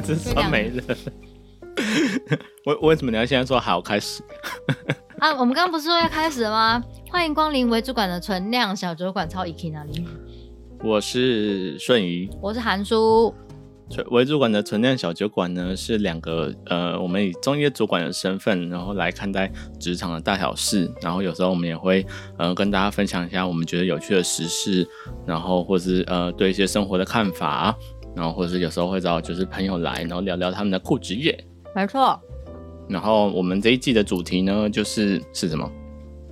这是酸梅的。为为什么你要现在说好开始？啊，我们刚刚不是说要开始了吗？欢迎光临为主管的存量小酒馆，超 EK 那里。我是顺仪，我是韩叔。为主管的存量小酒馆呢，是两个呃，我们以中医主管的身份，然后来看待职场的大小事，然后有时候我们也会呃跟大家分享一下我们觉得有趣的时事，然后或是呃对一些生活的看法，然后或者是有时候会找就是朋友来，然后聊聊他们的酷职业。没错。然后我们这一季的主题呢，就是是什么？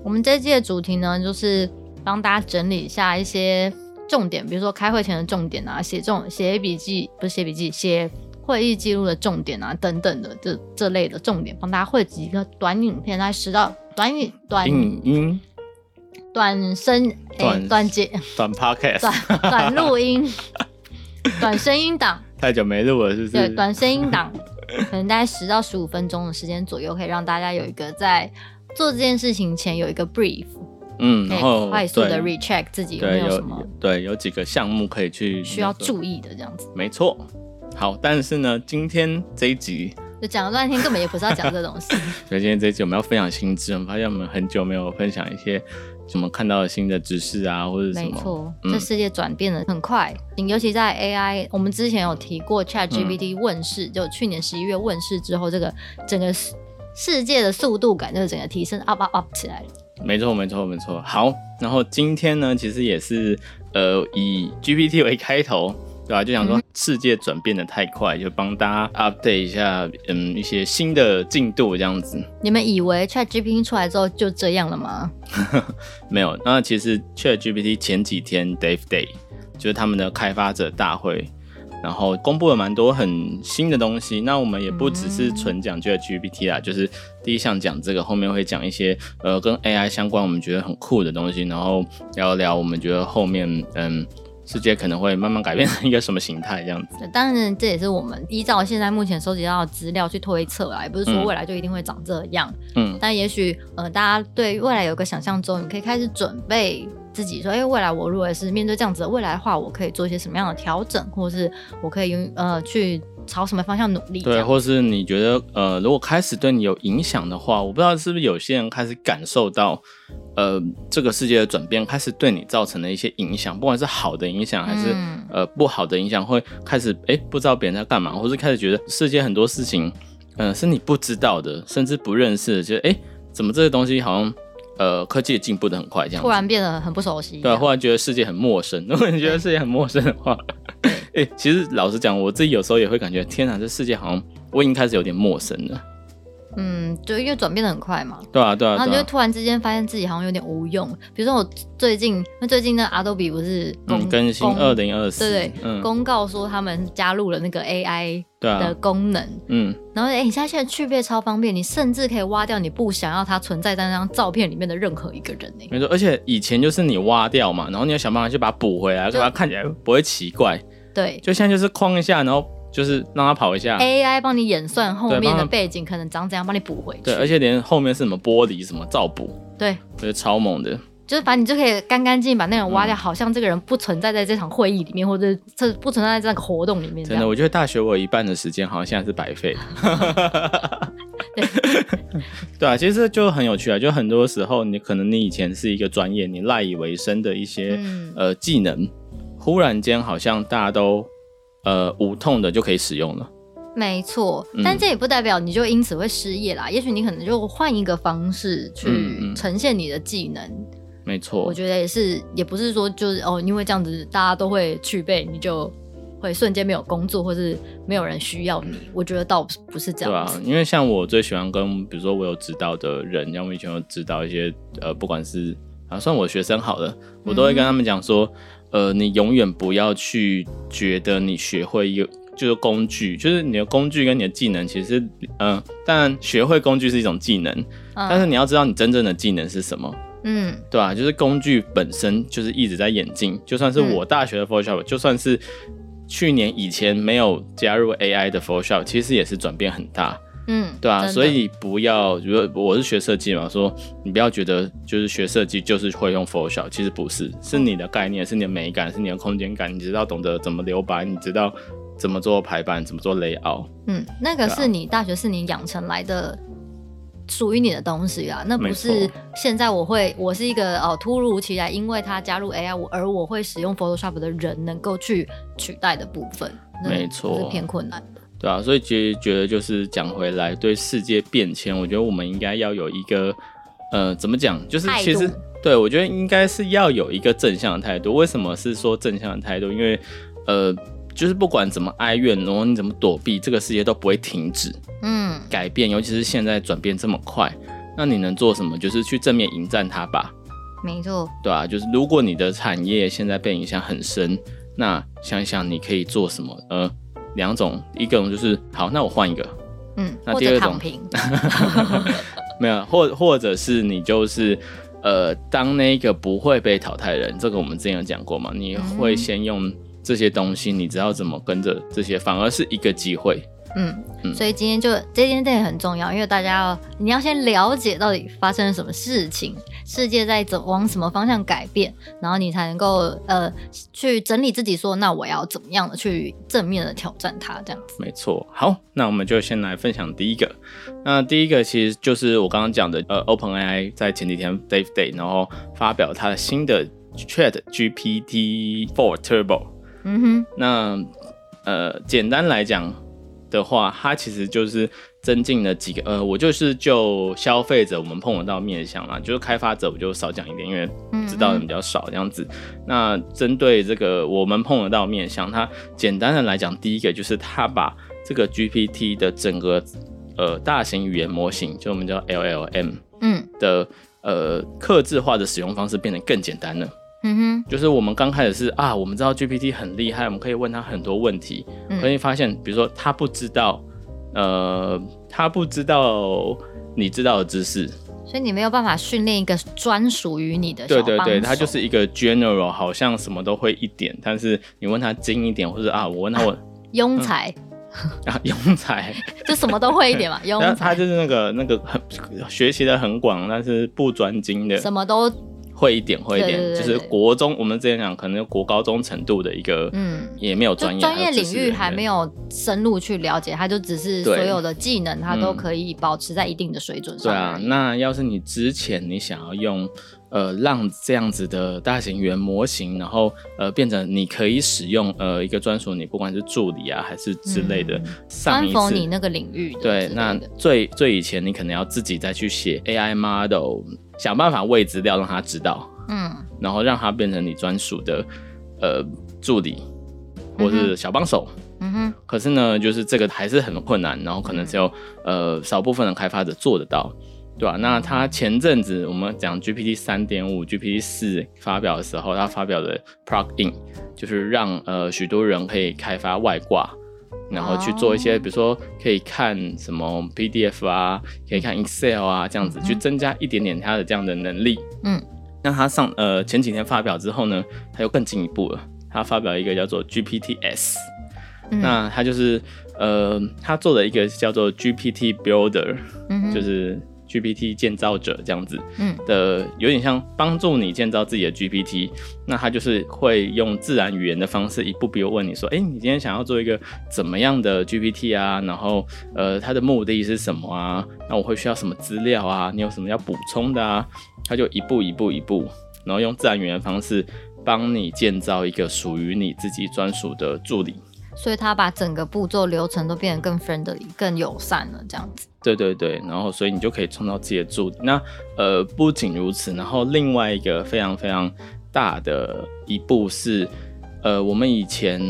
我们这一季的主题呢，就是帮大家整理一下一些。重点，比如说开会前的重点啊，写这种写笔记不是写笔记，写会议记录的重点啊，等等的这这类的重点，帮大家汇集一个短影片来十到短影短影音短声诶短节短 podcast 短 短录音 短声音档，太久没录了是不是？对，短声音档 可能大概十到十五分钟的时间左右，可以让大家有一个在做这件事情前有一个 brief。嗯，然后快速的 recheck 自己有没有什么对，对，有几个项目可以去需要注意的这样子。没错，好，但是呢，今天这一集就讲了半天，根本也不是要讲这东西。所以今天这一集我们要分享新知，我们发现我们很久没有分享一些什么看到新的知识啊，或者什么。没错，嗯、这世界转变的很快，尤其在 AI，我们之前有提过 ChatGPT 问世，嗯、就去年十一月问世之后，这个整个世界的速度感就是整个提升 up up up 起来了。没错，没错，没错。好，然后今天呢，其实也是呃以 GPT 为开头，对啊？就想说世界转变的太快，嗯、就帮大家 update 一下，嗯，一些新的进度这样子。你们以为 ChatGPT 出来之后就这样了吗？没有，那其实 ChatGPT 前几天 Dev Day 就是他们的开发者大会。然后公布了蛮多很新的东西，那我们也不只是纯讲 ChatGPT 啦，嗯、就是第一项讲这个，后面会讲一些呃跟 AI 相关我们觉得很酷的东西，然后聊聊我们觉得后面嗯世界可能会慢慢改变成一个什么形态这样子。当然这也是我们依照现在目前收集到的资料去推测啊，也不是说未来就一定会长这样。嗯，但也许呃大家对未来有个想象中，你可以开始准备。自己说，因为未来我如果是面对这样子的未来的话，我可以做一些什么样的调整，或者是我可以用呃去朝什么方向努力？对，或是你觉得呃，如果开始对你有影响的话，我不知道是不是有些人开始感受到呃这个世界的转变，开始对你造成了一些影响，不管是好的影响还是、嗯、呃不好的影响，会开始哎不知道别人在干嘛，或是开始觉得世界很多事情嗯、呃、是你不知道的，甚至不认识的，觉得哎怎么这些东西好像。呃，科技也进步的很快，这样突然变得很不熟悉。对，忽然觉得世界很陌生。如果你觉得世界很陌生的话，哎、欸，其实老实讲，我自己有时候也会感觉，天哪，这世界好像我已经开始有点陌生了。嗯，就因为转变的很快嘛。对啊，对啊。然后你就突然之间发现自己好像有点无用。比如说我最近，那最近那 Adobe 不是、嗯、更新二零二四，对对，嗯、公告说他们加入了那个 AI 的功能。嗯。然后哎，你现在现在去背超方便，你甚至可以挖掉你不想要它存在在那张照片里面的任何一个人呢。没错，而且以前就是你挖掉嘛，然后你要想办法去把它补回来，就把它看起来不会奇怪。对。就现在就是框一下，然后。就是让他跑一下，AI 帮你演算后面的背景可能长怎样，帮你补回去。对，而且连后面是什么玻璃什么照补，对，我觉得超猛的。就是反正你就可以干干净净把那种挖掉，嗯、好像这个人不存在在这场会议里面，或者这不存在在这个活动里面。真的，我觉得大学我有一半的时间好像现在是白费。对，对啊，其实就很有趣啊，就很多时候你可能你以前是一个专业，你赖以为生的一些、嗯、呃技能，忽然间好像大家都。呃，无痛的就可以使用了。没错，但这也不代表你就因此会失业啦。嗯、也许你可能就换一个方式去呈现你的技能。嗯嗯、没错，我觉得也是，也不是说就是哦，因为这样子大家都会去背，你就会瞬间没有工作，或是没有人需要你。我觉得倒不是这样。对啊，因为像我最喜欢跟，比如说我有指导的人，像我以前有指导一些呃，不管是啊，算我学生好了，我都会跟他们讲说。嗯呃，你永远不要去觉得你学会有就是工具，就是你的工具跟你的技能，其实，嗯、呃，当然学会工具是一种技能，嗯、但是你要知道你真正的技能是什么，嗯，对啊？就是工具本身就是一直在演进，就算是我大学的 Photoshop，、嗯、就算是去年以前没有加入 AI 的 Photoshop，其实也是转变很大。嗯，对啊，所以不要，如果我是学设计嘛，说你不要觉得就是学设计就是会用 Photoshop，其实不是，是你的概念，是你的美感，是你的空间感，你知道懂得怎么留白，你知道怎么做排版，怎么做 layout。嗯，那个是你大学是你养成来的。属于你的东西啊，那不是现在我会，我是一个哦突如其来，因为他加入 AI，我而我会使用 Photoshop 的人能够去取代的部分，没错，是偏困难的。对啊，所以其实觉得就是讲回来，对世界变迁，我觉得我们应该要有一个呃，怎么讲，就是其实对我觉得应该是要有一个正向的态度。为什么是说正向的态度？因为呃。就是不管怎么哀怨，然后你怎么躲避，这个世界都不会停止，嗯，改变，尤其是现在转变这么快，那你能做什么？就是去正面迎战它吧。没错，对啊，就是如果你的产业现在被影响很深，那想想你可以做什么？呃，两种，一种就是好，那我换一个，嗯，那第二种，没有，或或者是你就是呃，当那个不会被淘汰的人，这个我们之前有讲过嘛，你会先用。嗯这些东西你知道怎么跟着这些，反而是一个机会。嗯嗯，所以今天就这件事很重要，因为大家要你要先了解到底发生了什么事情，世界在走往什么方向改变，然后你才能够呃去整理自己说，说那我要怎么样的去正面的挑战它，这样子。没错。好，那我们就先来分享第一个。那第一个其实就是我刚刚讲的，呃，OpenAI 在前几天 Dev Day，然后发表它的新的 Chat GPT for Turbo。嗯哼，那呃，简单来讲的话，它其实就是增进了几个呃，我就是就消费者我们碰得到面向啦，就是开发者我就少讲一点，因为知道的比较少这样子。嗯嗯，那针对这个我们碰得到面向，它简单的来讲，第一个就是它把这个 GPT 的整个呃大型语言模型，就我们叫 LLM，嗯的呃克制化的使用方式变得更简单了。嗯哼，就是我们刚开始是啊，我们知道 GPT 很厉害，我们可以问他很多问题，可以发现，比如说他不知道，呃，他不知道你知道的知识，所以你没有办法训练一个专属于你的。对对对，他就是一个 general，好像什么都会一点，但是你问他精一点，或者啊，我问他我庸才。啊，庸才。就什么都会一点嘛，庸才。他就是那个那个很学习的很广，但是不专精的，什么都。会一点，会一点，对对对对，就是国中，我们之前讲可能国高中程度的一个，嗯，也没有专业，专业领域还没有深入去了解，他就只是所有的技能，他都可以保持在一定的水准上。对啊，那要是你之前你想要用，呃，让这样子的大型语模型，然后呃，变成你可以使用呃一个专属你，不管是助理啊还是之类的，上一次你那个领域，对，那最最以前你可能要自己再去写 AI model。想办法喂资料让他知道，嗯，然后让他变成你专属的呃助理或是小帮手，嗯哼。可是呢，就是这个还是很困难，然后可能只有呃少部分的开发者做得到，对吧？那他前阵子我们讲 GPT 三点五、GPT 四发表的时候，他发表的 plugin 就是让呃许多人可以开发外挂。然后去做一些，比如说可以看什么 PDF 啊，可以看 Excel 啊，这样子去增加一点点他的这样的能力。嗯，那他上呃前几天发表之后呢，他又更进一步了，他发表一个叫做 GPTs，嗯，那他就是呃他做了一个叫做 GPT Builder，嗯，就是。GPT 建造者这样子，嗯，的有点像帮助你建造自己的 GPT，那他就是会用自然语言的方式一步步问你说，哎、欸，你今天想要做一个怎么样的 GPT 啊？然后，呃，它的目的是什么啊？那我会需要什么资料啊？你有什么要补充的啊？他就一步一步一步，然后用自然语言的方式帮你建造一个属于你自己专属的助理。所以他把整个步骤流程都变得更 friendly、更友善了，这样子。对对对，然后所以你就可以创造自己的助理。那呃，不仅如此，然后另外一个非常非常大的一步是，呃，我们以前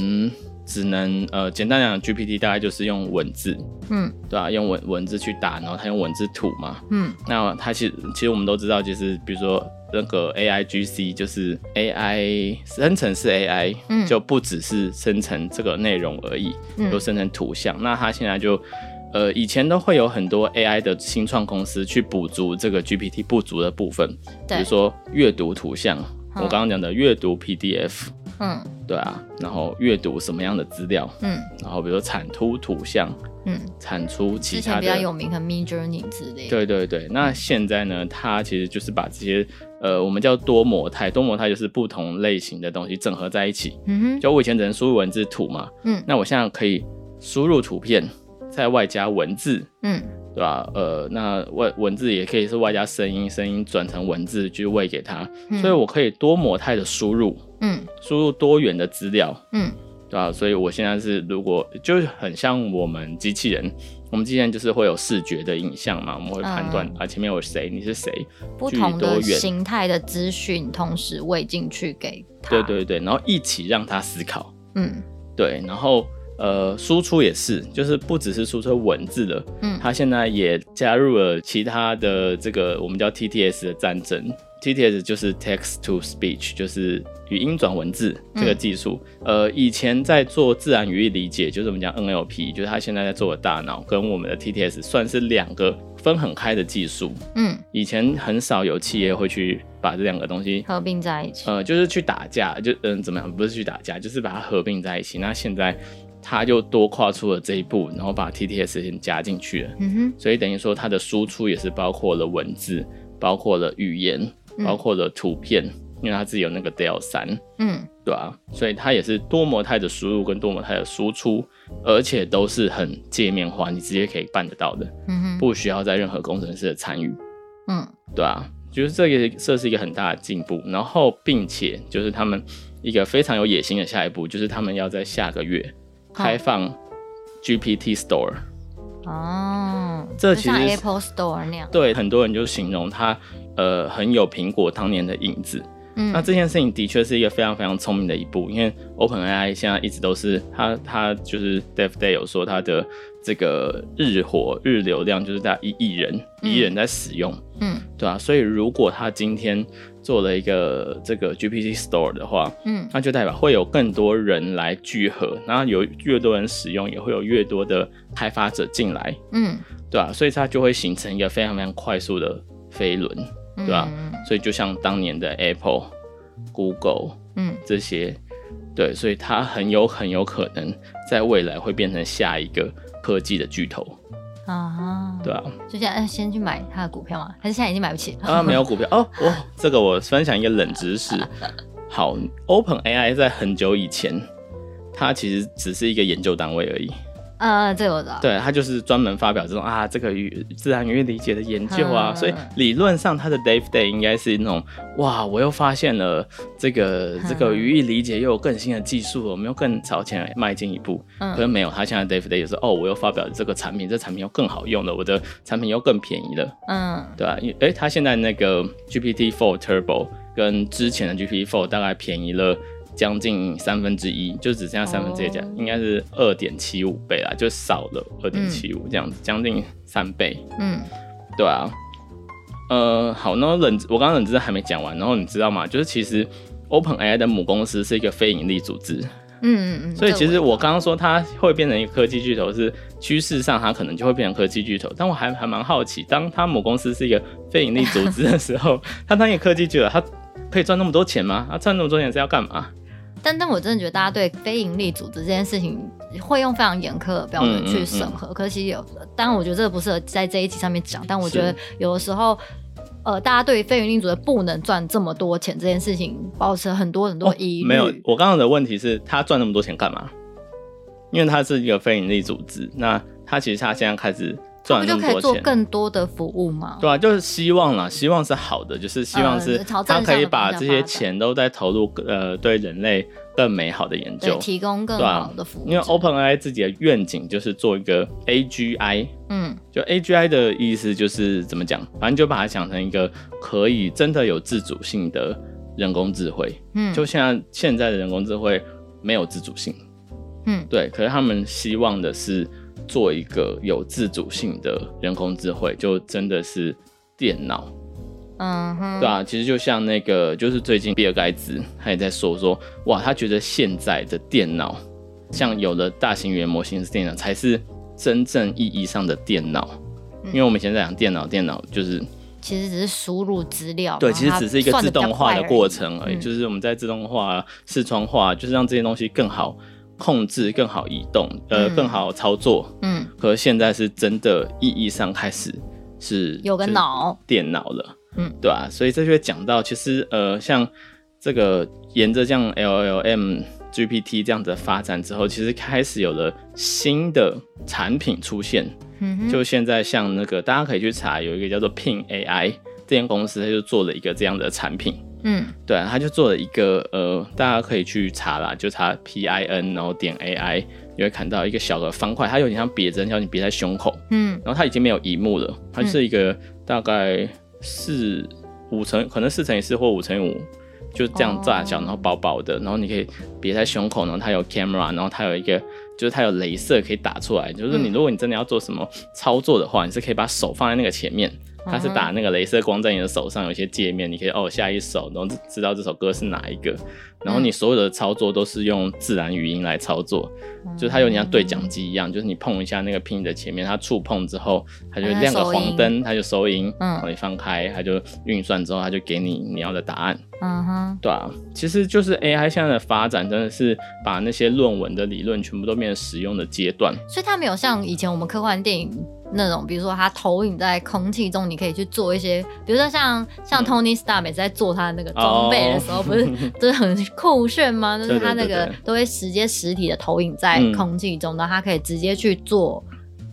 只能呃简单讲，GPT 大概就是用文字，嗯，对吧、啊？用文文字去打，然后它用文字吐嘛，嗯，那它其实其实我们都知道，就是比如说。那个 A I G C 就是 A I 生成式 A I，嗯，就不只是生成这个内容而已，嗯，都生成图像。那它现在就，呃，以前都会有很多 A I 的新创公司去补足这个 G P T 不足的部分，比如说阅读图像，我刚刚讲的阅读 P D F，嗯，对啊，然后阅读什么样的资料，嗯，然后比如说产出图像，嗯，产出其他比较有名的 Midjourney 之类的。对对对，那现在呢，它其实就是把这些呃，我们叫多模态，多模态就是不同类型的东西整合在一起。嗯哼，就我以前只能输入文字图嘛，嗯，那我现在可以输入图片，再外加文字，嗯，对吧？呃，那外文字也可以是外加声音，声音转成文字去喂给它，嗯，所以我可以多模态的输入，嗯，输入多元的资料，嗯。对啊，所以我现在是如果就是很像我们机器人，我们机器人就是会有视觉的影像嘛，我们会判断、嗯、啊前面有谁，你是谁，不同的形态的资讯同时喂进去给他，对对对，然后一起让他思考，嗯，对，然后呃输出也是，就是不只是输出文字的，嗯，他现在也加入了其他的这个我们叫 TTS 的战争。TTS 就是 Text to Speech，就是语音转文字这个技术。嗯。呃，以前在做自然语义理解，就是我们讲 NLP，就是他现在在做的大脑，跟我们的 TTS 算是两个分很开的技术。嗯，以前很少有企业会去把这两个东西合并在一起。呃，就是去打架，就嗯怎么样？不是去打架，就是把它合并在一起。那现在他就多跨出了这一步，然后把 TTS 先加进去了。嗯哼，所以等于说它的输出也是包括了文字，包括了语言。包括了图片，嗯、因为它自己有那个 Dell 三嗯，对啊，所以它也是多模态的输入跟多模态的输出，而且都是很界面化，你直接可以办得到的，嗯哼，不需要在任何工程师的参与，嗯，对啊，就是这个这是一个很大的进步，然后并且就是他们一个非常有野心的下一步，就是他们要在下个月开放 GPT Store，哦，这其实 Apple Store 那样，对，很多人就形容它。呃，很有苹果当年的影子。嗯，那这件事情的确是一个非常非常聪明的一步，因为 OpenAI 现在一直都是它，它就是 Dev Day 有说它的这个日活日流量就是在一亿人，一亿人在使用。嗯，对啊，所以如果他今天做了一个这个 GPT Store 的话，嗯，那就代表会有更多人来聚合，然后有越多人使用，也会有越多的开发者进来。嗯，对啊，所以它就会形成一个非常非常快速的飞轮。对吧、啊？嗯、所以就像当年的 Apple、Google，嗯，这些，对，所以它很有很有可能在未来会变成下一个科技的巨头啊，对啊，就现在先去买他的股票吗？还是现在已经买不起啊？没有股票哦，哦，这个我分享一个冷知识。好，OpenAI 在很久以前，它其实只是一个研究单位而已。呃，这个我知道。对，他就是专门发表这种啊，这个语自然语义理解的研究啊，所以理论上他的 Dev Day 应该是那种哇，我又发现了这个这个语义理解又有更新的技术，我们又更朝前迈进一步。嗯，可是没有，他现在 Dev Day 也是哦，我又发表了这个产品，这产品又更好用了，我的产品又更便宜了。嗯，对吧？因为哎，他现在那个 GPT Four Turbo 跟之前的 GPT Four 大概便宜了。将近三分之一，就只剩下三分之一价，应该是二点七五倍啦，就少了二点七五这样子，将近三倍。嗯，对啊。呃，好，那冷，我刚刚冷知识还没讲完，然后你知道吗？就是其实 OpenAI 的母公司是一个非盈利组织。嗯嗯嗯。所以其实我刚刚说它会变成一个科技巨头，是趋势上它可能就会变成科技巨头。但我还还蛮好奇，当它母公司是一个非盈利组织的时候，它当一个科技巨头，它可以赚那么多钱吗？它赚那么多钱是要干嘛？但但我真的觉得大家对非盈利组织这件事情会用非常严苛的标准去审核。嗯嗯嗯、可惜有，当然我觉得这个不适合在这一集上面讲。但我觉得有的时候，呃，大家对于非营利组织不能赚这么多钱这件事情，保持很多很多疑虑、哦。没有，我刚刚的问题是他赚那么多钱干嘛？因为他是一个非营利组织，那他其实他现在开始。赚那么多钱，就可以做更多的服务吗？对啊，就是希望啦，希望是好的，就是希望是他可以把这些钱都在投入呃，对人类更美好的研究，提供更好的服务。因为 OpenAI 自己的愿景就是做一个 AGI，嗯，就 AGI 的意思就是怎么讲，反正就把它想成一个可以真的有自主性的人工智慧。嗯，就像现在的人工智慧没有自主性，嗯，对，可是他们希望的是。做一个有自主性的人工智慧，就真的是电脑，嗯哼，对啊，其实就像那个，就是最近比尔盖茨他也在说说，哇，他觉得现在的电脑，像有了大型语言模型的电脑，才是真正意义上的电脑。因为我们以前在讲电脑，电脑就是其实只是输入资料，对，其实只是一个自动化的过程而已，嗯、就是我们在自动化、视窗化，就是让这些东西更好控制、更好移动，呃，嗯、更好操作。嗯，可是现在是真的意义上开始是有个脑电脑了，嗯，对吧、啊？所以这就会讲到，其实呃，像这个沿着这样 LLM、GPT 这样子的发展之后，其实开始有了新的产品出现。嗯就现在像那个，大家可以去查，有一个叫做 Pin AI 这间公司，它就做了一个这样的产品。嗯，对啊，它就做了一个呃，大家可以去查啦，就查 P I N，然后点 AI，你会看到一个小的方块，它有点像别针，叫你别在胸口。嗯，然后它已经没有荧幕了，它是一个大概四五乘，可能四乘以四或五乘以五，就这样大小，然后薄薄的，然后你可以别在胸口，然后它有 camera，然后它有一个。就是它有镭射可以打出来，就是你如果你真的要做什么操作的话，你是可以把手放在那个前面，它是打那个镭射光在你的手上，有一些界面你可以哦下一首，然后知道这首歌是哪一个，然后你所有的操作都是用自然语音来操作，就是它有点像对讲机一样，就是你碰一下那个 pin 的前面，它触碰之后，它就亮个黄灯，它就收音，然后你放开，它就运算之后，它就给你你要的答案。嗯哼，对啊，其实就是 AI 现在的发展，真的是把那些论文的理论全部都变成实用的阶段。所以它没有像以前我们科幻电影那种，比如说它投影在空气中，你可以去做一些，比如说像像 Tony Stark 每次在做他的那个装备的时候，嗯、不是都是很酷炫吗？就是他那个都会直接实体的投影在空气中，然后他可以直接去做。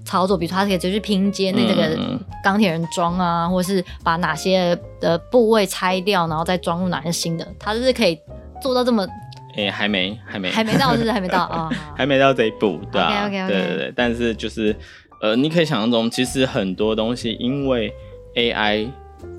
操作，比如说他可以直接去拼接那这个钢铁人装啊，嗯、或者是把哪些的部位拆掉，然后再装入哪些新的，他就是可以做到这么。哎、欸，还没，还没，还没到，是是还没到啊？哦、还没到这一步，对啊 okay, okay, okay. 对对对。但是就是，呃，你可以想象中，其实很多东西因为 AI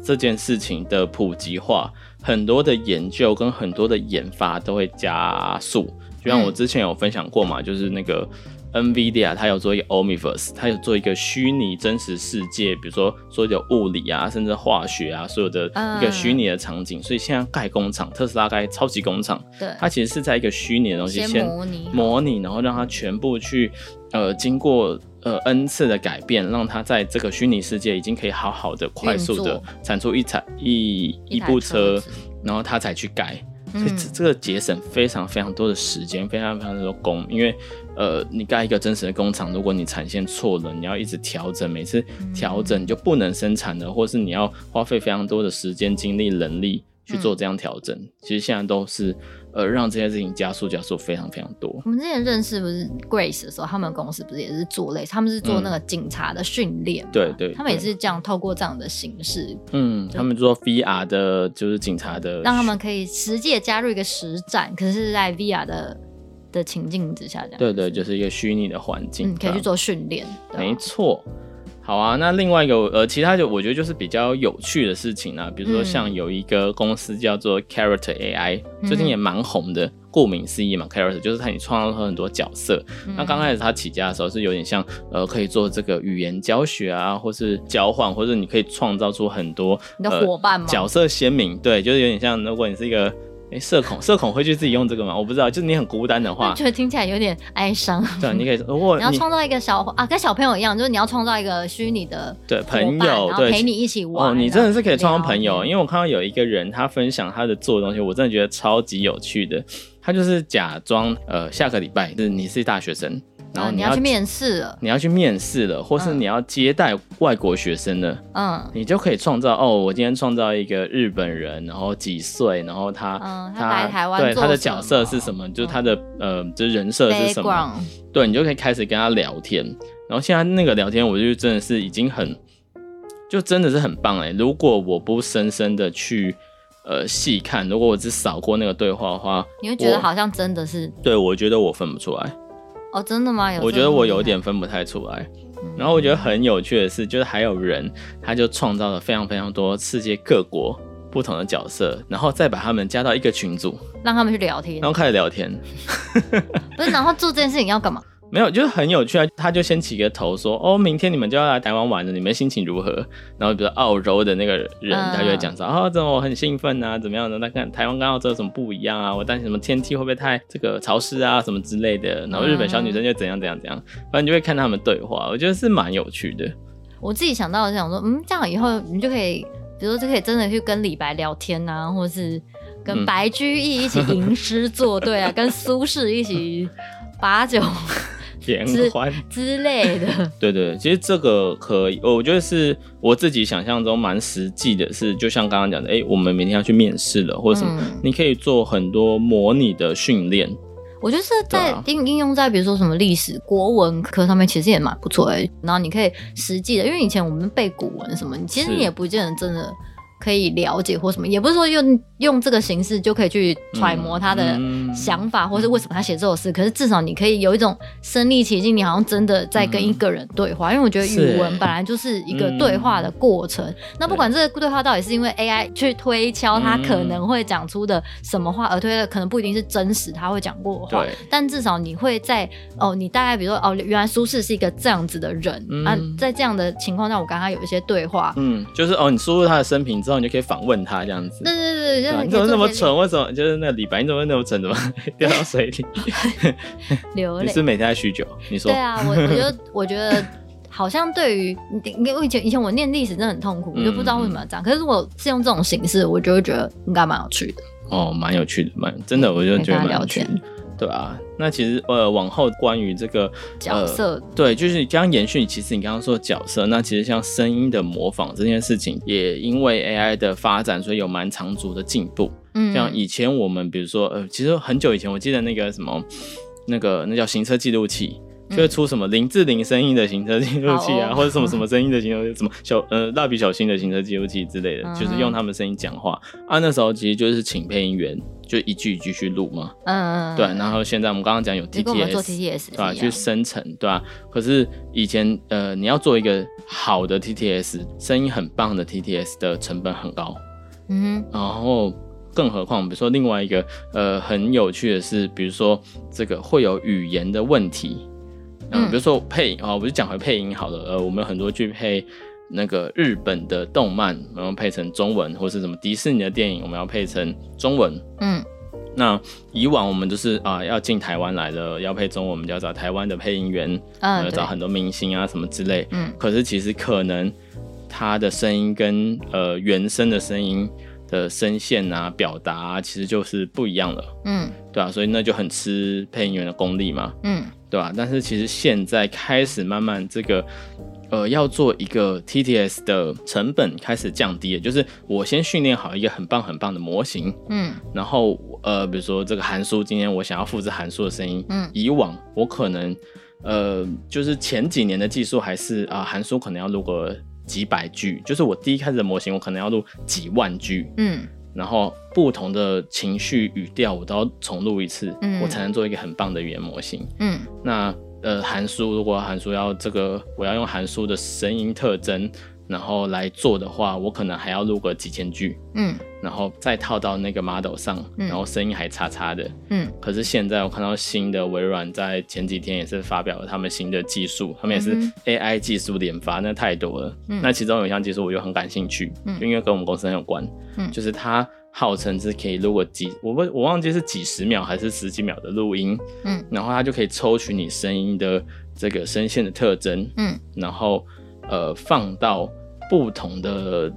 这件事情的普及化，很多的研究跟很多的研发都会加速。就像我之前有分享过嘛，嗯、就是那个。NVIDIA 它有做一个 Omniverse，它有做一个虚拟真实世界，比如说所有的物理啊，甚至化学啊，所有的一个虚拟的场景。嗯、所以现在盖工厂，特斯拉盖超级工厂，对，它其实是在一个虚拟的东西先模拟，先模拟，然后让它全部去呃经过呃 N 次的改变，让他在这个虚拟世界已经可以好好的、快速的产出一台一一部车，然后他才去改。所以这这个节省非常非常多的时间，非常非常多工，因为。呃，你盖一个真实的工厂，如果你产线错了，你要一直调整，每次调整就不能生产了，嗯、或是你要花费非常多的时间、精力、人力去做这样调整。嗯、其实现在都是呃让这件事情加速、加速非常非常多。我们之前认识不是 Grace 的时候，他们公司不是也是做类似，他们是做那个警察的训练、嗯，对对，他们也是这样透过这样的形式，嗯，他们做 VR 的，就是警察的，让他们可以实际加入一个实战，可是在 VR 的。的情境之下，这样对对，就是一个虚拟的环境，嗯，可以去做训练。没错，好啊。那另外一个呃，其他就我觉得就是比较有趣的事情啊，比如说像有一个公司叫做 Character AI，最近也蛮红的。顾名思义嘛，Character 就是它，你创造出很多角色。那刚开始它起家的时候是有点像呃，可以做这个语言教学啊，或是交换，或者你可以创造出很多你的伙伴吗？角色鲜明，对，就是有点像如果你是一个。哎、欸，社恐，社恐会去自己用这个吗？我不知道，就是你很孤单的话，觉得听起来有点哀伤。对，你可以，如果你要创造一个小啊，跟小朋友一样，就是你要创造一个虚拟的对朋友，对，陪你一起玩。哦，你真的是可以创造朋友，因为我看到有一个人他分享他的做的东西，我真的觉得超级有趣的。他就是假装呃，下个礼拜就是你是大学生。然后你要，去面试了，你要去面试了，或是你要接待外国学生的，嗯，你就可以创造哦，我今天创造一个日本人，然后几岁，然后他、嗯、他来台湾，对他的角色是什么，就是他的、嗯、呃，就是人设是什么对，你就可以开始跟他聊天。然后现在那个聊天，我就真的是已经很，就真的是很棒哎。如果我不深深的去呃细看，如果我只扫过那个对话的话，你会觉得好像真的是，对，我觉得我分不出来。哦，真的吗？有我觉得我有点分不太出来。嗯、然后我觉得很有趣的是，就是还有人，他就创造了非常非常多世界各国不同的角色，然后再把他们加到一个群组，让他们去聊天，然后开始聊天。不是，然后做这件事情要干嘛？没有，就是很有趣啊！他就先起个头说：“哦，明天你们就要来台湾玩了，你们心情如何？”然后比如澳洲的那个人，嗯、他就会讲说：“啊、哦，这种我很兴奋啊，怎么样的？那看台湾跟澳洲有什么不一样啊？我担心什么天气会不会太这个潮湿啊，什么之类的。”然后日本小女生就怎样怎样怎样，反正你就会看他们对话，我觉得是蛮有趣的。我自己想到的是想说，嗯，这样以后你就可以比如说就可以真的去跟李白聊天啊，或是跟白居易一起吟诗作对啊，跟苏轼一起把酒。之类的，对，对对，其实这个可以，我觉得是我自己想象中蛮实际的是，是就像刚刚讲的，哎、欸，我们明天要去面试了，或者什么，嗯、你可以做很多模拟的训练。我觉得是在应应用在比如说什么历史、国文课上面，其实也蛮不错的。然后你可以实际的，因为以前我们背古文什么，其实你也不见得真的。可以了解或什么，也不是说用用这个形式就可以去揣摩他的想法，嗯嗯、或是为什么他写这首诗。可是至少你可以有一种身临其境，你好像真的在跟一个人对话。嗯、因为我觉得语文本来就是一个对话的过程。嗯、那不管这个对话到底是因为 AI 去推敲他可能会讲出的什么话而推的，可能不一定是真实他会讲过的话。对但至少你会在哦，你大概比如说哦，原来苏轼是一个这样子的人、嗯、啊，在这样的情况下，我跟他有一些对话。嗯，就是哦，你输入他的生平。之后你就可以访问他这样子。对对对，对，你怎么那么蠢？为什么就是那李白，你怎么那么蠢？怎么 掉到 水里？流泪泪。你是每天在酗酒？你说？对啊，我我觉得我觉得好像对于因为以前以前我念历史真的很痛苦，我就不知道为什么要这样。可是如果是用这种形式，我就会觉得应该蛮有趣的。哦，蛮有趣的，蛮真的，我就觉得蛮有趣的。对啊，那其实呃，往后关于这个角色，呃，对，就是刚刚延续，其实你刚刚说的角色，那其实像声音的模仿这件事情，也因为 AI 的发展，所以有蛮长足的进步。嗯，像以前我们比如说呃，其实很久以前，我记得那个什么，那个那叫行车记录器。就会出什么林志玲声音的行车记录器啊，哦、或者什么什么声音的行车，什么小呃蜡笔小新的行车记录器之类的，嗯、就是用他们声音讲话啊。那时候其实就是请配音员，就一句一句去录嘛。嗯，对。然后现在我们刚刚讲有 TTS，对吧？去生成，对吧？可是以前呃，你要做一个好的 TTS，声音很棒的 TTS 的成本很高。嗯哼。然后更何况，比如说另外一个呃很有趣的是，比如说这个会有语言的问题。嗯，比如说配啊，我就讲回配音好了。呃，我们有很多剧配那个日本的动漫，我们要配成中文，或是什么迪士尼的电影，我们要配成中文。嗯，那以往我们就是啊，要进台湾来了，要配中文，我们就要找台湾的配音员，嗯，要找很多明星啊什么之类。嗯，可是其实可能他的声音跟呃原声的声音的声线啊、表达啊，其实就是不一样了。嗯，对啊，所以那就很吃配音员的功力嘛。嗯。对吧？但是其实现在开始慢慢这个，呃，要做一个 TTS 的成本开始降低了，就是我先训练好一个很棒很棒的模型，嗯，然后呃，比如说这个韩书，今天我想要复制韩书的声音，嗯，以往我可能呃，就是前几年的技术还是啊，韩书可能要录个几百句，就是我第一开始的模型我可能要录几万句，嗯。然后不同的情绪语调，我都要重录一次，嗯、我才能做一个很棒的语言模型。嗯，那呃，函数如果函数要这个，我要用函数的声音特征，然后来做的话，我可能还要录个几千句。嗯，然后再套到那个 model 上，然后声音还差差的。嗯，可是现在我看到新的微软在前几天也是发表了他们新的技术，他们也是 AI 技术研发，那太多了。嗯，那其中有一项技术我就很感兴趣，嗯，因为跟我们公司很有关。嗯，就是它号称是可以录个几，我不我忘记是几十秒还是十几秒的录音，嗯，然后它就可以抽取你声音的这个声线的特征，嗯，然后呃放到不同的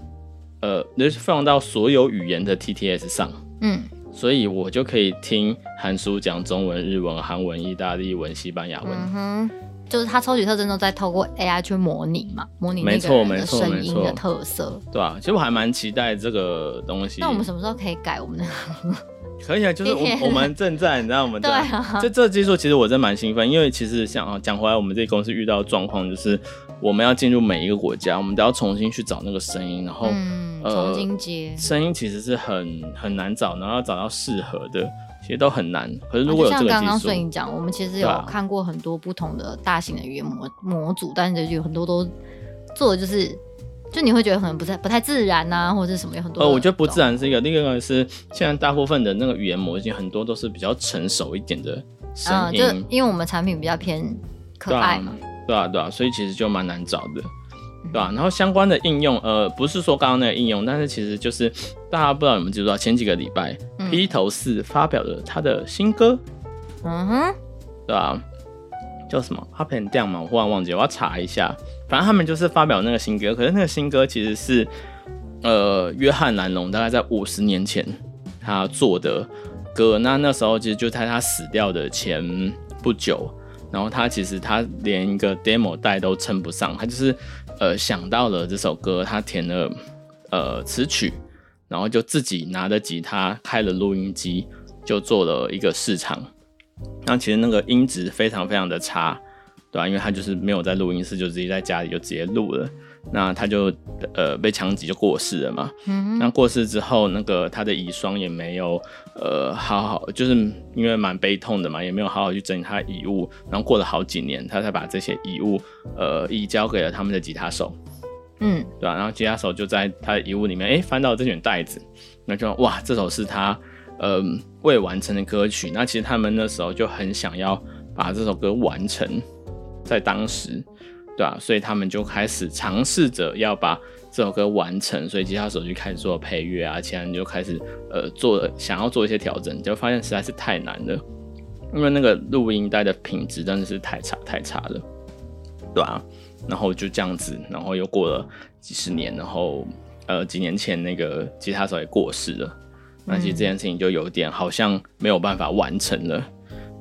呃，就是放到所有语言的 TTS 上，嗯，所以我就可以听韩书讲中文、日文、韩文、意大利文、西班牙文。嗯就是它抽取特征都在透过 AI 去模拟嘛，模拟那个人的声音的特色，对啊，其实我还蛮期待这个东西。那我们什么时候可以改我们的？可以啊，就是我 我们正在，你知道我们对啊，这这技术其实我真蛮兴奋，因为其实想啊讲回来，我们这公司遇到的状况就是，我们要进入每一个国家，我们都要重新去找那个声音，然后嗯，重新接声音其实是很很难找，然后要找到适合的。其实都很难，可是如果有这个技术，像刚刚顺颖讲，我们其实有看过很多不同的大型的语言模模组，但是有很多都做的就是，就你会觉得可能不太不太自然呐、啊，或者是什么有很多。呃，我觉得不自然是一个，另一个是现在大部分的那个语言模型很多都是比较成熟一点的声音，嗯，就因为我们产品比较偏可爱嘛，对啊，对啊，所以其实就蛮难找的。对吧、啊？然后相关的应用，呃，不是说刚刚那个应用，但是其实就是大家不知道有没有知道，前几个礼拜，嗯、披头士发表了他的新歌，嗯哼，对吧、啊？叫什么？Up and Down 嘛，我忽然忘记了，我要查一下。反正他们就是发表那个新歌，可是那个新歌其实是呃约翰兰龙大概在五十年前他做的歌。那那时候其实就在他死掉的前不久，然后他其实他连一个 demo 带都称不上，他就是呃想到了这首歌，他填了呃词曲，然后就自己拿着吉他开了录音机，就做了一个试唱。那其实那个音质非常非常的差，对吧、啊？因为他就是没有在录音室，就直接在家里就直接录了。那他就呃被枪击就过世了嘛。嗯。那过世之后，那个他的遗孀也没有呃好好，就是因为蛮悲痛的嘛，也没有好好去整理他的遗物。然后过了好几年，他才把这些遗物呃移交给了他们的吉他手。嗯，对吧、啊？然后吉他手就在他的遗物里面，哎、欸，翻到这卷袋子，那就哇，这首是他。呃，未完成的歌曲，那其实他们那时候就很想要把这首歌完成，在当时，对吧、啊？所以他们就开始尝试着要把这首歌完成，所以吉他手就开始做配乐啊，其他人就开始呃做想要做一些调整，就发现实在是太难了，因为那个录音带的品质真的是太差太差了，对、啊？然后就这样子，然后又过了几十年，然后呃几年前那个吉他手也过世了。那其实这件事情就有点好像没有办法完成了，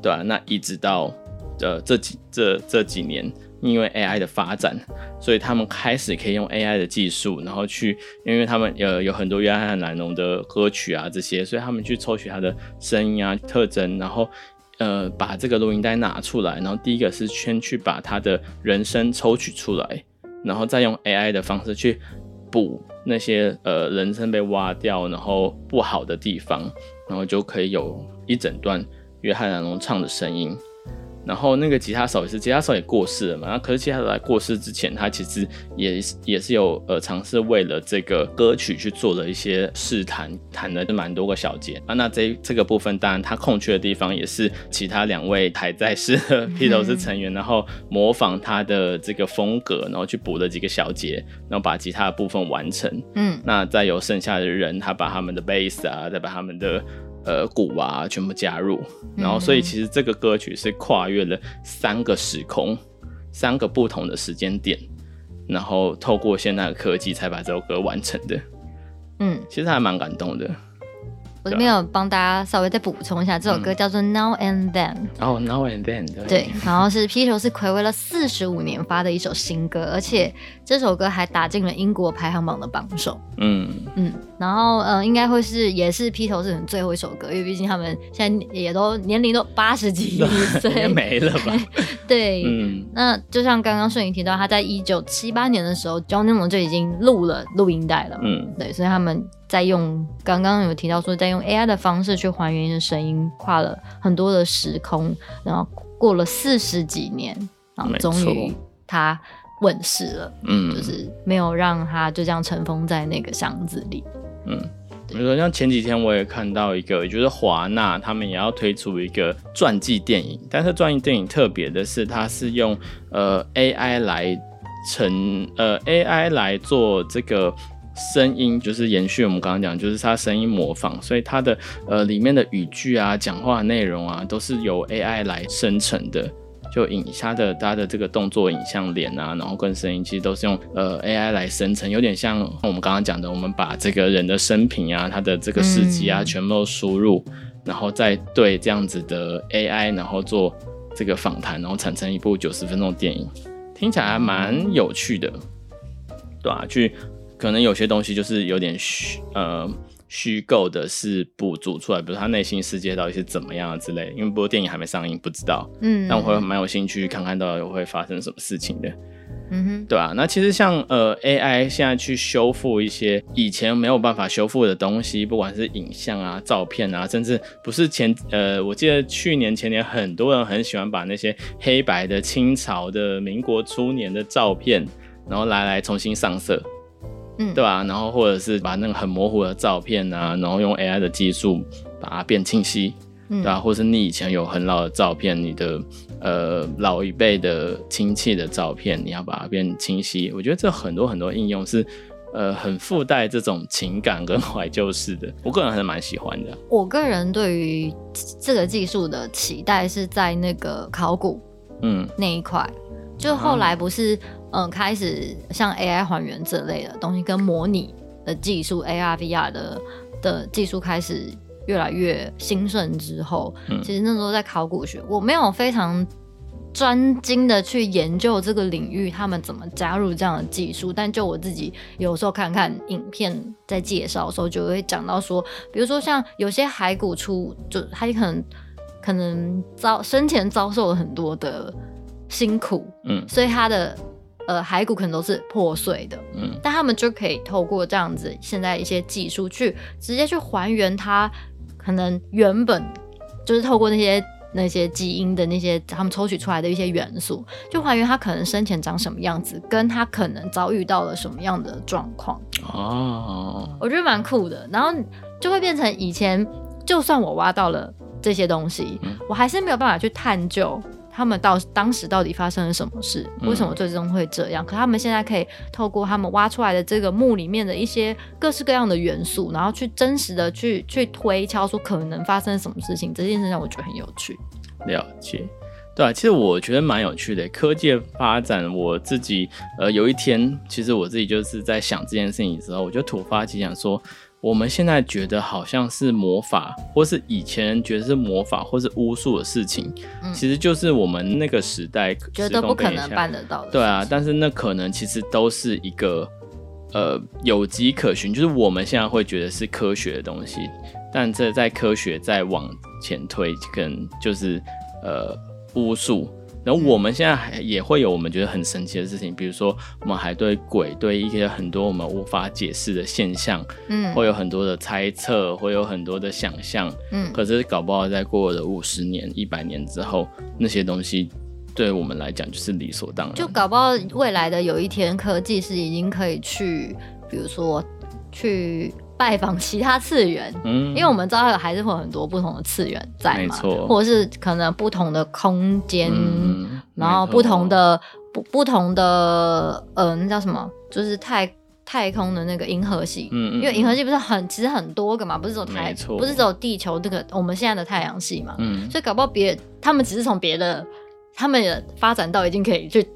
对啊，那一直到呃这几这这几年，因为 AI 的发展，所以他们开始可以用 AI 的技术，然后去，因为他们呃有很多约翰兰侬的歌曲啊这些，所以他们去抽取他的声音啊特征，然后呃把这个录音带拿出来，然后第一个是先去把他的人声抽取出来，然后再用 AI 的方式去补。那些呃人声被挖掉，然后不好的地方，然后就可以有一整段约翰兰侬唱的声音。然后那个吉他手也是，吉他手也过世了嘛。那可是吉他手在过世之前，他其实也也是有呃尝试为了这个歌曲去做了一些试弹，弹了就蛮多个小节啊。那这这个部分当然他空缺的地方也是其他两位还在世的披头士成员，然后模仿他的这个风格，然后去补了几个小节，然后把吉他的部分完成。嗯，那再由剩下的人，他把他们的贝斯啊，再把他们的。呃，鼓啊，全部加入，然后所以其实这个歌曲是跨越了三个时空，三个不同的时间点，然后透过现在的科技才把这首歌完成的。嗯，其实还蛮感动的。我这边有帮大家稍微再补充一下，这首歌叫做 Now and Then。哦、oh，Now and Then 对。对，然后是披头士暌违了四十五年发的一首新歌，而且这首歌还打进了英国排行榜的榜首。嗯嗯，然后呃，应该会是也是披头士的最后一首歌，因为毕竟他们现在也都年龄都八十几 岁没了吧？对，嗯，那就像刚刚顺仪提到，他在一九七八年的时候，John Lennon 就已经录了录音带了嘛。嗯，对，所以他们。在用刚刚有提到说，在用 AI 的方式去还原的声音，跨了很多的时空，然后过了四十几年，然后终于他问世了。嗯，就是没有让他就这样尘封在那个箱子里。嗯，比如说像前几天我也看到一个，就是华纳他们也要推出一个传记电影，但是传记电影特别的是，它是用呃 AI 来成呃 AI 来做这个。声音就是延续我们刚刚讲，就是它声音模仿，所以它的呃里面的语句啊、讲话内容啊，都是由 AI 来生成的。就影它的它的这个动作、影像、脸啊，然后跟声音，其实都是用呃 AI 来生成，有点像我们刚刚讲的，我们把这个人的生平啊、他的这个事迹啊，全部都输入，嗯，然后再对这样子的 AI，然后做这个访谈，然后产生一部九十分钟电影，听起来还蛮有趣的，对啊，去。可能有些东西就是有点虚，呃，虚构的是补足出来，比如他内心世界到底是怎么样之类的。因为不过电影还没上映，不知道。嗯，但我会蛮有兴趣看看到底会发生什么事情的。嗯哼，对啊，那其实像呃 AI 现在去修复一些以前没有办法修复的东西，不管是影像啊、照片啊，甚至不是前呃，我记得去年前年很多人很喜欢把那些黑白的清朝的民国初年的照片，然后来来重新上色。嗯，对吧、啊？然后或者是把那个很模糊的照片啊，然后用 AI 的技术把它变清晰，嗯、对吧、啊？或者是你以前有很老的照片，你的呃老一辈的亲戚的照片，你要把它变清晰。我觉得这很多很多应用是呃很附带这种情感跟怀旧式的，我个人还是蛮喜欢的。我个人对于这个技术的期待是在那个考古嗯那一块，就后来不是。嗯，开始像 AI 还原这类的东西跟模拟的技术，AR、VR 的的技术开始越来越兴盛之后，嗯、其实那时候在考古学，我没有非常专精的去研究这个领域，他们怎么加入这样的技术。但就我自己有时候看看影片，在介绍的时候，就会讲到说，比如说像有些骸骨出，就他可能可能遭生前遭受了很多的辛苦，嗯，所以他的呃骸骨可能都是破碎的，嗯，但他们就可以透过这样子现在一些技术去直接去还原它，可能原本就是透过那些。那些基因的那些他们抽取出来的一些元素，就还原他可能生前长什么样子，跟他可能遭遇到了什么样的状况。哦，我觉得蛮酷的。然后就会变成以前，就算我挖到了这些东西，嗯、我还是没有办法去探究。他们到当时到底发生了什么事？为什么最终会这样？嗯、可他们现在可以透过他们挖出来的这个墓里面的一些各式各样的元素，然后去真实的去去推敲说可能发生什么事情。这件事让我觉得很有趣。了解，对啊，其实我觉得蛮有趣的。科技的发展，我自己呃有一天，其实我自己就是在想这件事情的时候，我就突发奇想说。我们现在觉得好像是魔法，或是以前人觉得是魔法，或是巫术的事情，嗯、其实就是我们那个时代觉得不可能办得到的。对啊，但是那可能其实都是一个呃有迹可循，就是我们现在会觉得是科学的东西，但这在科学再往前推，可能就是呃巫术。然后我们现在还也会有我们觉得很神奇的事情，比如说我们还对鬼对一些很多我们无法解释的现象，嗯，会有很多的猜测，会有很多的想象，嗯，可是搞不好在过了五十年、一百年之后，那些东西对我们来讲就是理所当然。就搞不好未来的有一天，科技是已经可以去，比如说去。拜访其他次元，嗯，因为我们知道还是会有很多不同的次元在嘛，没错，或者是可能不同的空间，嗯、然后不同的不不同的呃，那叫什么？就是太太空的那个银河系，嗯，因为银河系不是很其实很多个嘛，不是只有太，不是只有地球这个我们现在的太阳系嘛，嗯，所以搞不好别他们只是从别的，他们也发展到已经可以去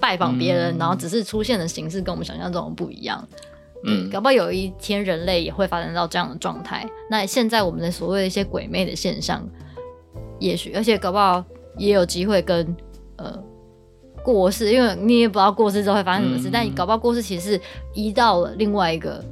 拜访别人，嗯、然后只是出现的形式跟我们想象中不一样。嗯，搞不好有一天人类也会发展到这样的状态。那现在我们的所谓的一些鬼魅的现象，也许而且搞不好也有机会跟呃过世，因为你也不知道过世之后会发生什么事。嗯、但你搞不好过世其实是移到了另外一个。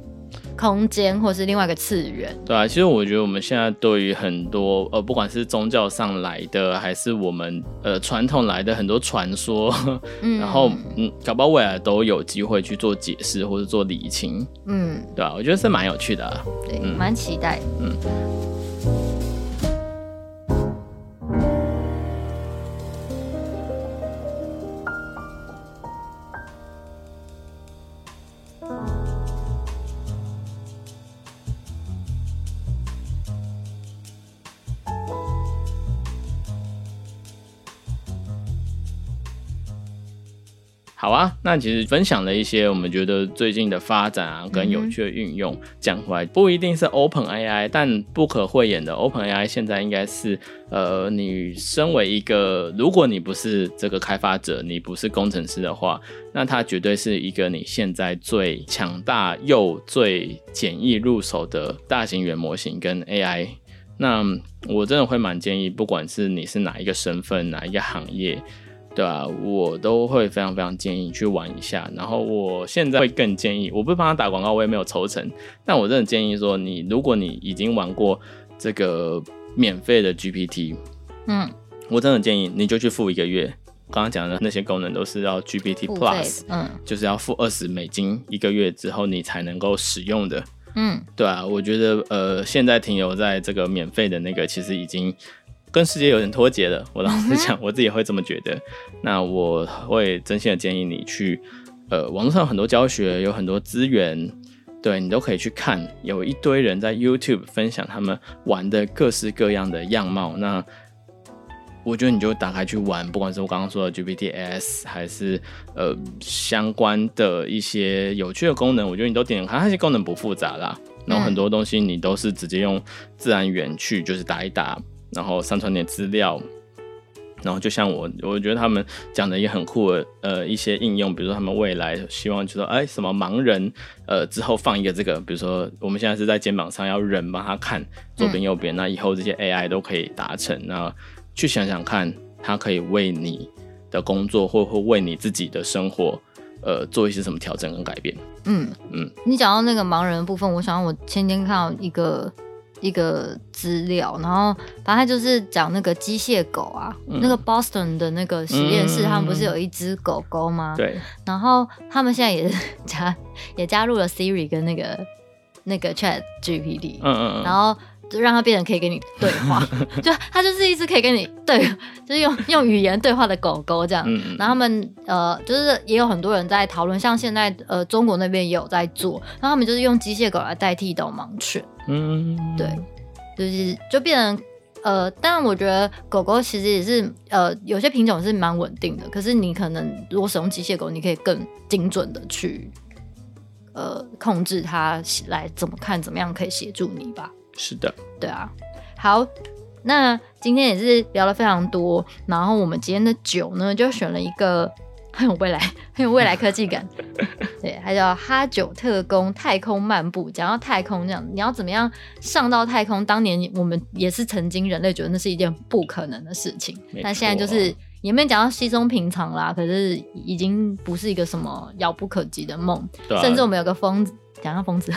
空间，或是另外一个次元，对啊，其实我觉得我们现在对于很多呃，不管是宗教上来的，还是我们呃传统来的很多传说，嗯、然后嗯，搞不好未来都有机会去做解释或者做理清，嗯，对啊，我觉得是蛮有趣的、啊，对，蛮、嗯、期待，嗯。好啊，那其实分享了一些我们觉得最近的发展啊，跟有趣的运用，讲回来不一定是 Open AI，但不可讳言的 Open AI 现在应该是，呃，你身为一个，如果你不是这个开发者，你不是工程师的话，那它绝对是一个你现在最强大又最简易入手的大型语言模型跟 AI。那我真的会蛮建议，不管是你是哪一个身份，哪一个行业。对啊，我都会非常非常建议去玩一下。然后我现在会更建议，我不是帮他打广告，我也没有抽成，但我真的建议说，你如果你已经玩过这个免费的 GPT，嗯，我真的建议你就去付一个月。刚刚讲的那些功能都是要 GPT Plus，嗯，就是要付二十美金一个月之后你才能够使用的。嗯，对啊，我觉得呃，现在停留在这个免费的那个，其实已经。跟世界有点脱节的，我老实讲，我自己也会这么觉得。那我会真心的建议你去，呃，网络上有很多教学，有很多资源，对你都可以去看。有一堆人在 YouTube 分享他们玩的各式各样的样貌。那我觉得你就打开去玩，不管是我刚刚说的 GPTs，还是呃相关的一些有趣的功能，我觉得你都点点看，那些功能不复杂啦。然后很多东西你都是直接用自然语言去，就是打一打。然后上传点资料，然后就像我，我觉得他们讲的也很酷的，呃，一些应用，比如说他们未来希望就说，哎，什么盲人，呃，之后放一个这个，比如说我们现在是在肩膀上要人帮他看左边右边，嗯、那以后这些 AI 都可以达成。那去想想看，它可以为你的工作或或为你自己的生活，呃，做一些什么调整跟改变。嗯嗯，你讲到那个盲人的部分，我想我前天看到一个。一个资料，然后反正他就是讲那个机械狗啊，嗯、那个 Boston 的那个实验室，嗯、他们不是有一只狗狗吗？对。然后他们现在也是加 也加入了 Siri 跟那个那个 Chat GPT，嗯嗯嗯，然后就让它变成可以跟你对话，就它就是一只可以跟你对，就是用用语言对话的狗狗这样。嗯、然后他们呃，就是也有很多人在讨论，像现在呃中国那边也有在做，然后他们就是用机械狗来代替导盲犬。嗯，对，就是就变成呃，但我觉得狗狗其实也是呃，有些品种是蛮稳定的。可是你可能如果使用机械狗，你可以更精准的去呃控制它来怎么看，怎么样可以协助你吧。是的，对啊。好，那今天也是聊了非常多，然后我们今天的酒呢，就选了一个。很有未来，很有未来科技感。对，它叫哈九特工太空漫步。讲到太空这样，你要怎么样上到太空？当年我们也是曾经人类觉得那是一件不可能的事情，没错。但现在就是也没讲到稀松平常啦。可是已经不是一个什么遥不可及的梦。啊、甚至我们有个疯子，讲到疯子，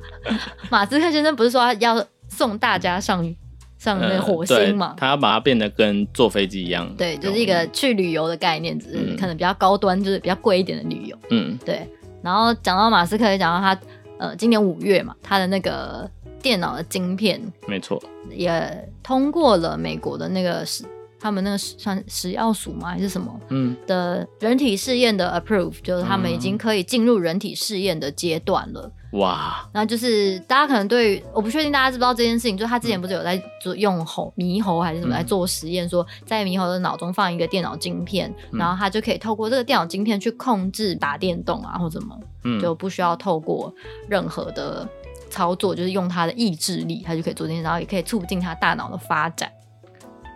马斯克先生不是说要送大家上？上那个火星嘛，他要把它变得跟坐飞机一样，对，就是一个去旅游的概念，只是可能比较高端，就是比较贵一点的旅游。嗯，对。然后讲到马斯克，也讲到他，呃，今年五月嘛，他的那个电脑的晶片，没错，也通过了美国的那个是他们那个算食药署吗？还是什么？嗯，的人体试验的 approve，就是他们已经可以进入人体试验的阶段了。哇，那就是大家可能对于我不确定大家知不知道这件事情，就是他之前不是有在做用猴猕猴还是什么来做实验，说在猕猴的脑中放一个电脑晶片，然后他就可以透过这个电脑晶片去控制打电动啊或什么，就不需要透过任何的操作，就是用他的意志力，他就可以做这件事，然后也可以促进他大脑的发展。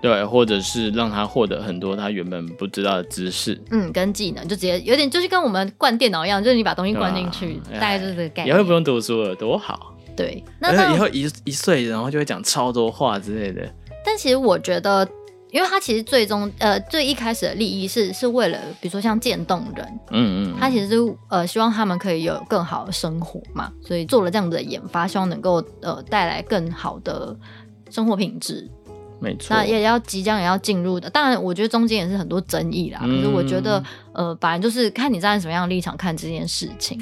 对，或者是让他获得很多他原本不知道的知识，嗯，跟技能，就直接有点就是跟我们灌电脑一样，就是你把东西灌进去，啊、大概就是这个概念。以后不用读书了，多好。对，那以后一一岁，然后就会讲超多话之类的。但其实我觉得，因为他其实最终呃最一开始的利益是是为了，比如说像渐冻人，嗯嗯，他其实是呃希望他们可以有更好的生活嘛，所以做了这样子的研发，希望能够呃带来更好的生活品质。没错，那也要即将也要进入的，当然我觉得中间也是很多争议啦。嗯、可是我觉得，呃，反正就是看你站在什么样的立场看这件事情。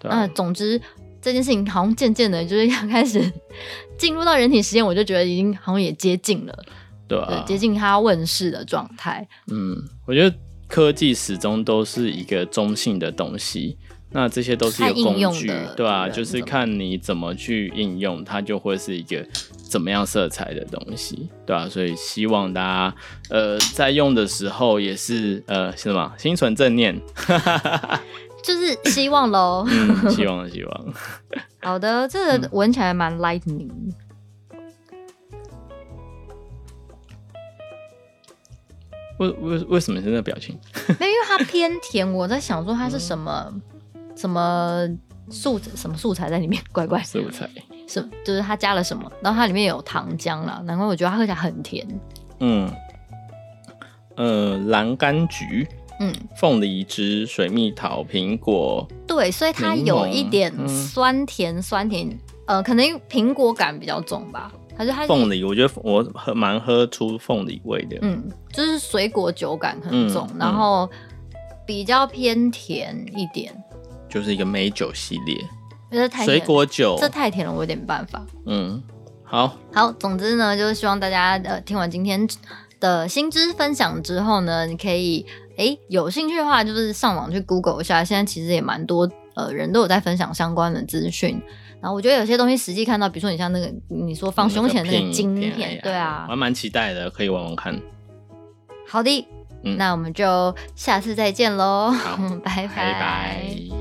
对那总之这件事情好像渐渐的，就是要开始进入到人体实验，我就觉得已经好像也接近了，对，啊、对，接近它问世的状态。嗯，我觉得科技始终都是一个中性的东西。那这些都是一个工具，对吧、啊？就是看你怎么去应用，它就会是一个怎么样色彩的东西，对吧、啊？所以希望大家呃在用的时候也是呃是什么心存正念，就是希望喽、嗯，希望希望。好的，这个闻起来蛮 lightning。为为为什么是那个表情？没有，因为它偏甜。我在想说它是什么。嗯什么素什么素材在里面？怪怪素材是就是它加了什么？然后它里面有糖浆了，难怪我觉得它喝起来很甜。嗯，呃，蓝柑橘，嗯，凤梨汁、水蜜桃、苹果，对，所以它有一点酸甜、嗯、酸甜，呃，可能苹果感比较重吧。还是它凤梨，我觉得我喝蛮喝出凤梨味的。嗯，就是水果酒感很重，嗯、然后比较偏甜一点。就是一个美酒系列，这太水果酒，这太甜了，我有点办法。嗯，好，好，总之呢，就是希望大家呃听完今天的新知分享之后呢，你可以哎有兴趣的话，就是上网去 Google 一下，现在其实也蛮多呃人都有在分享相关的资讯。然后我觉得有些东西实际看到，比如说你像那个你说放胸前那个晶片，对啊，我还蛮期待的，可以玩玩看。好的，嗯、那我们就下次再见喽，好，拜拜。拜拜。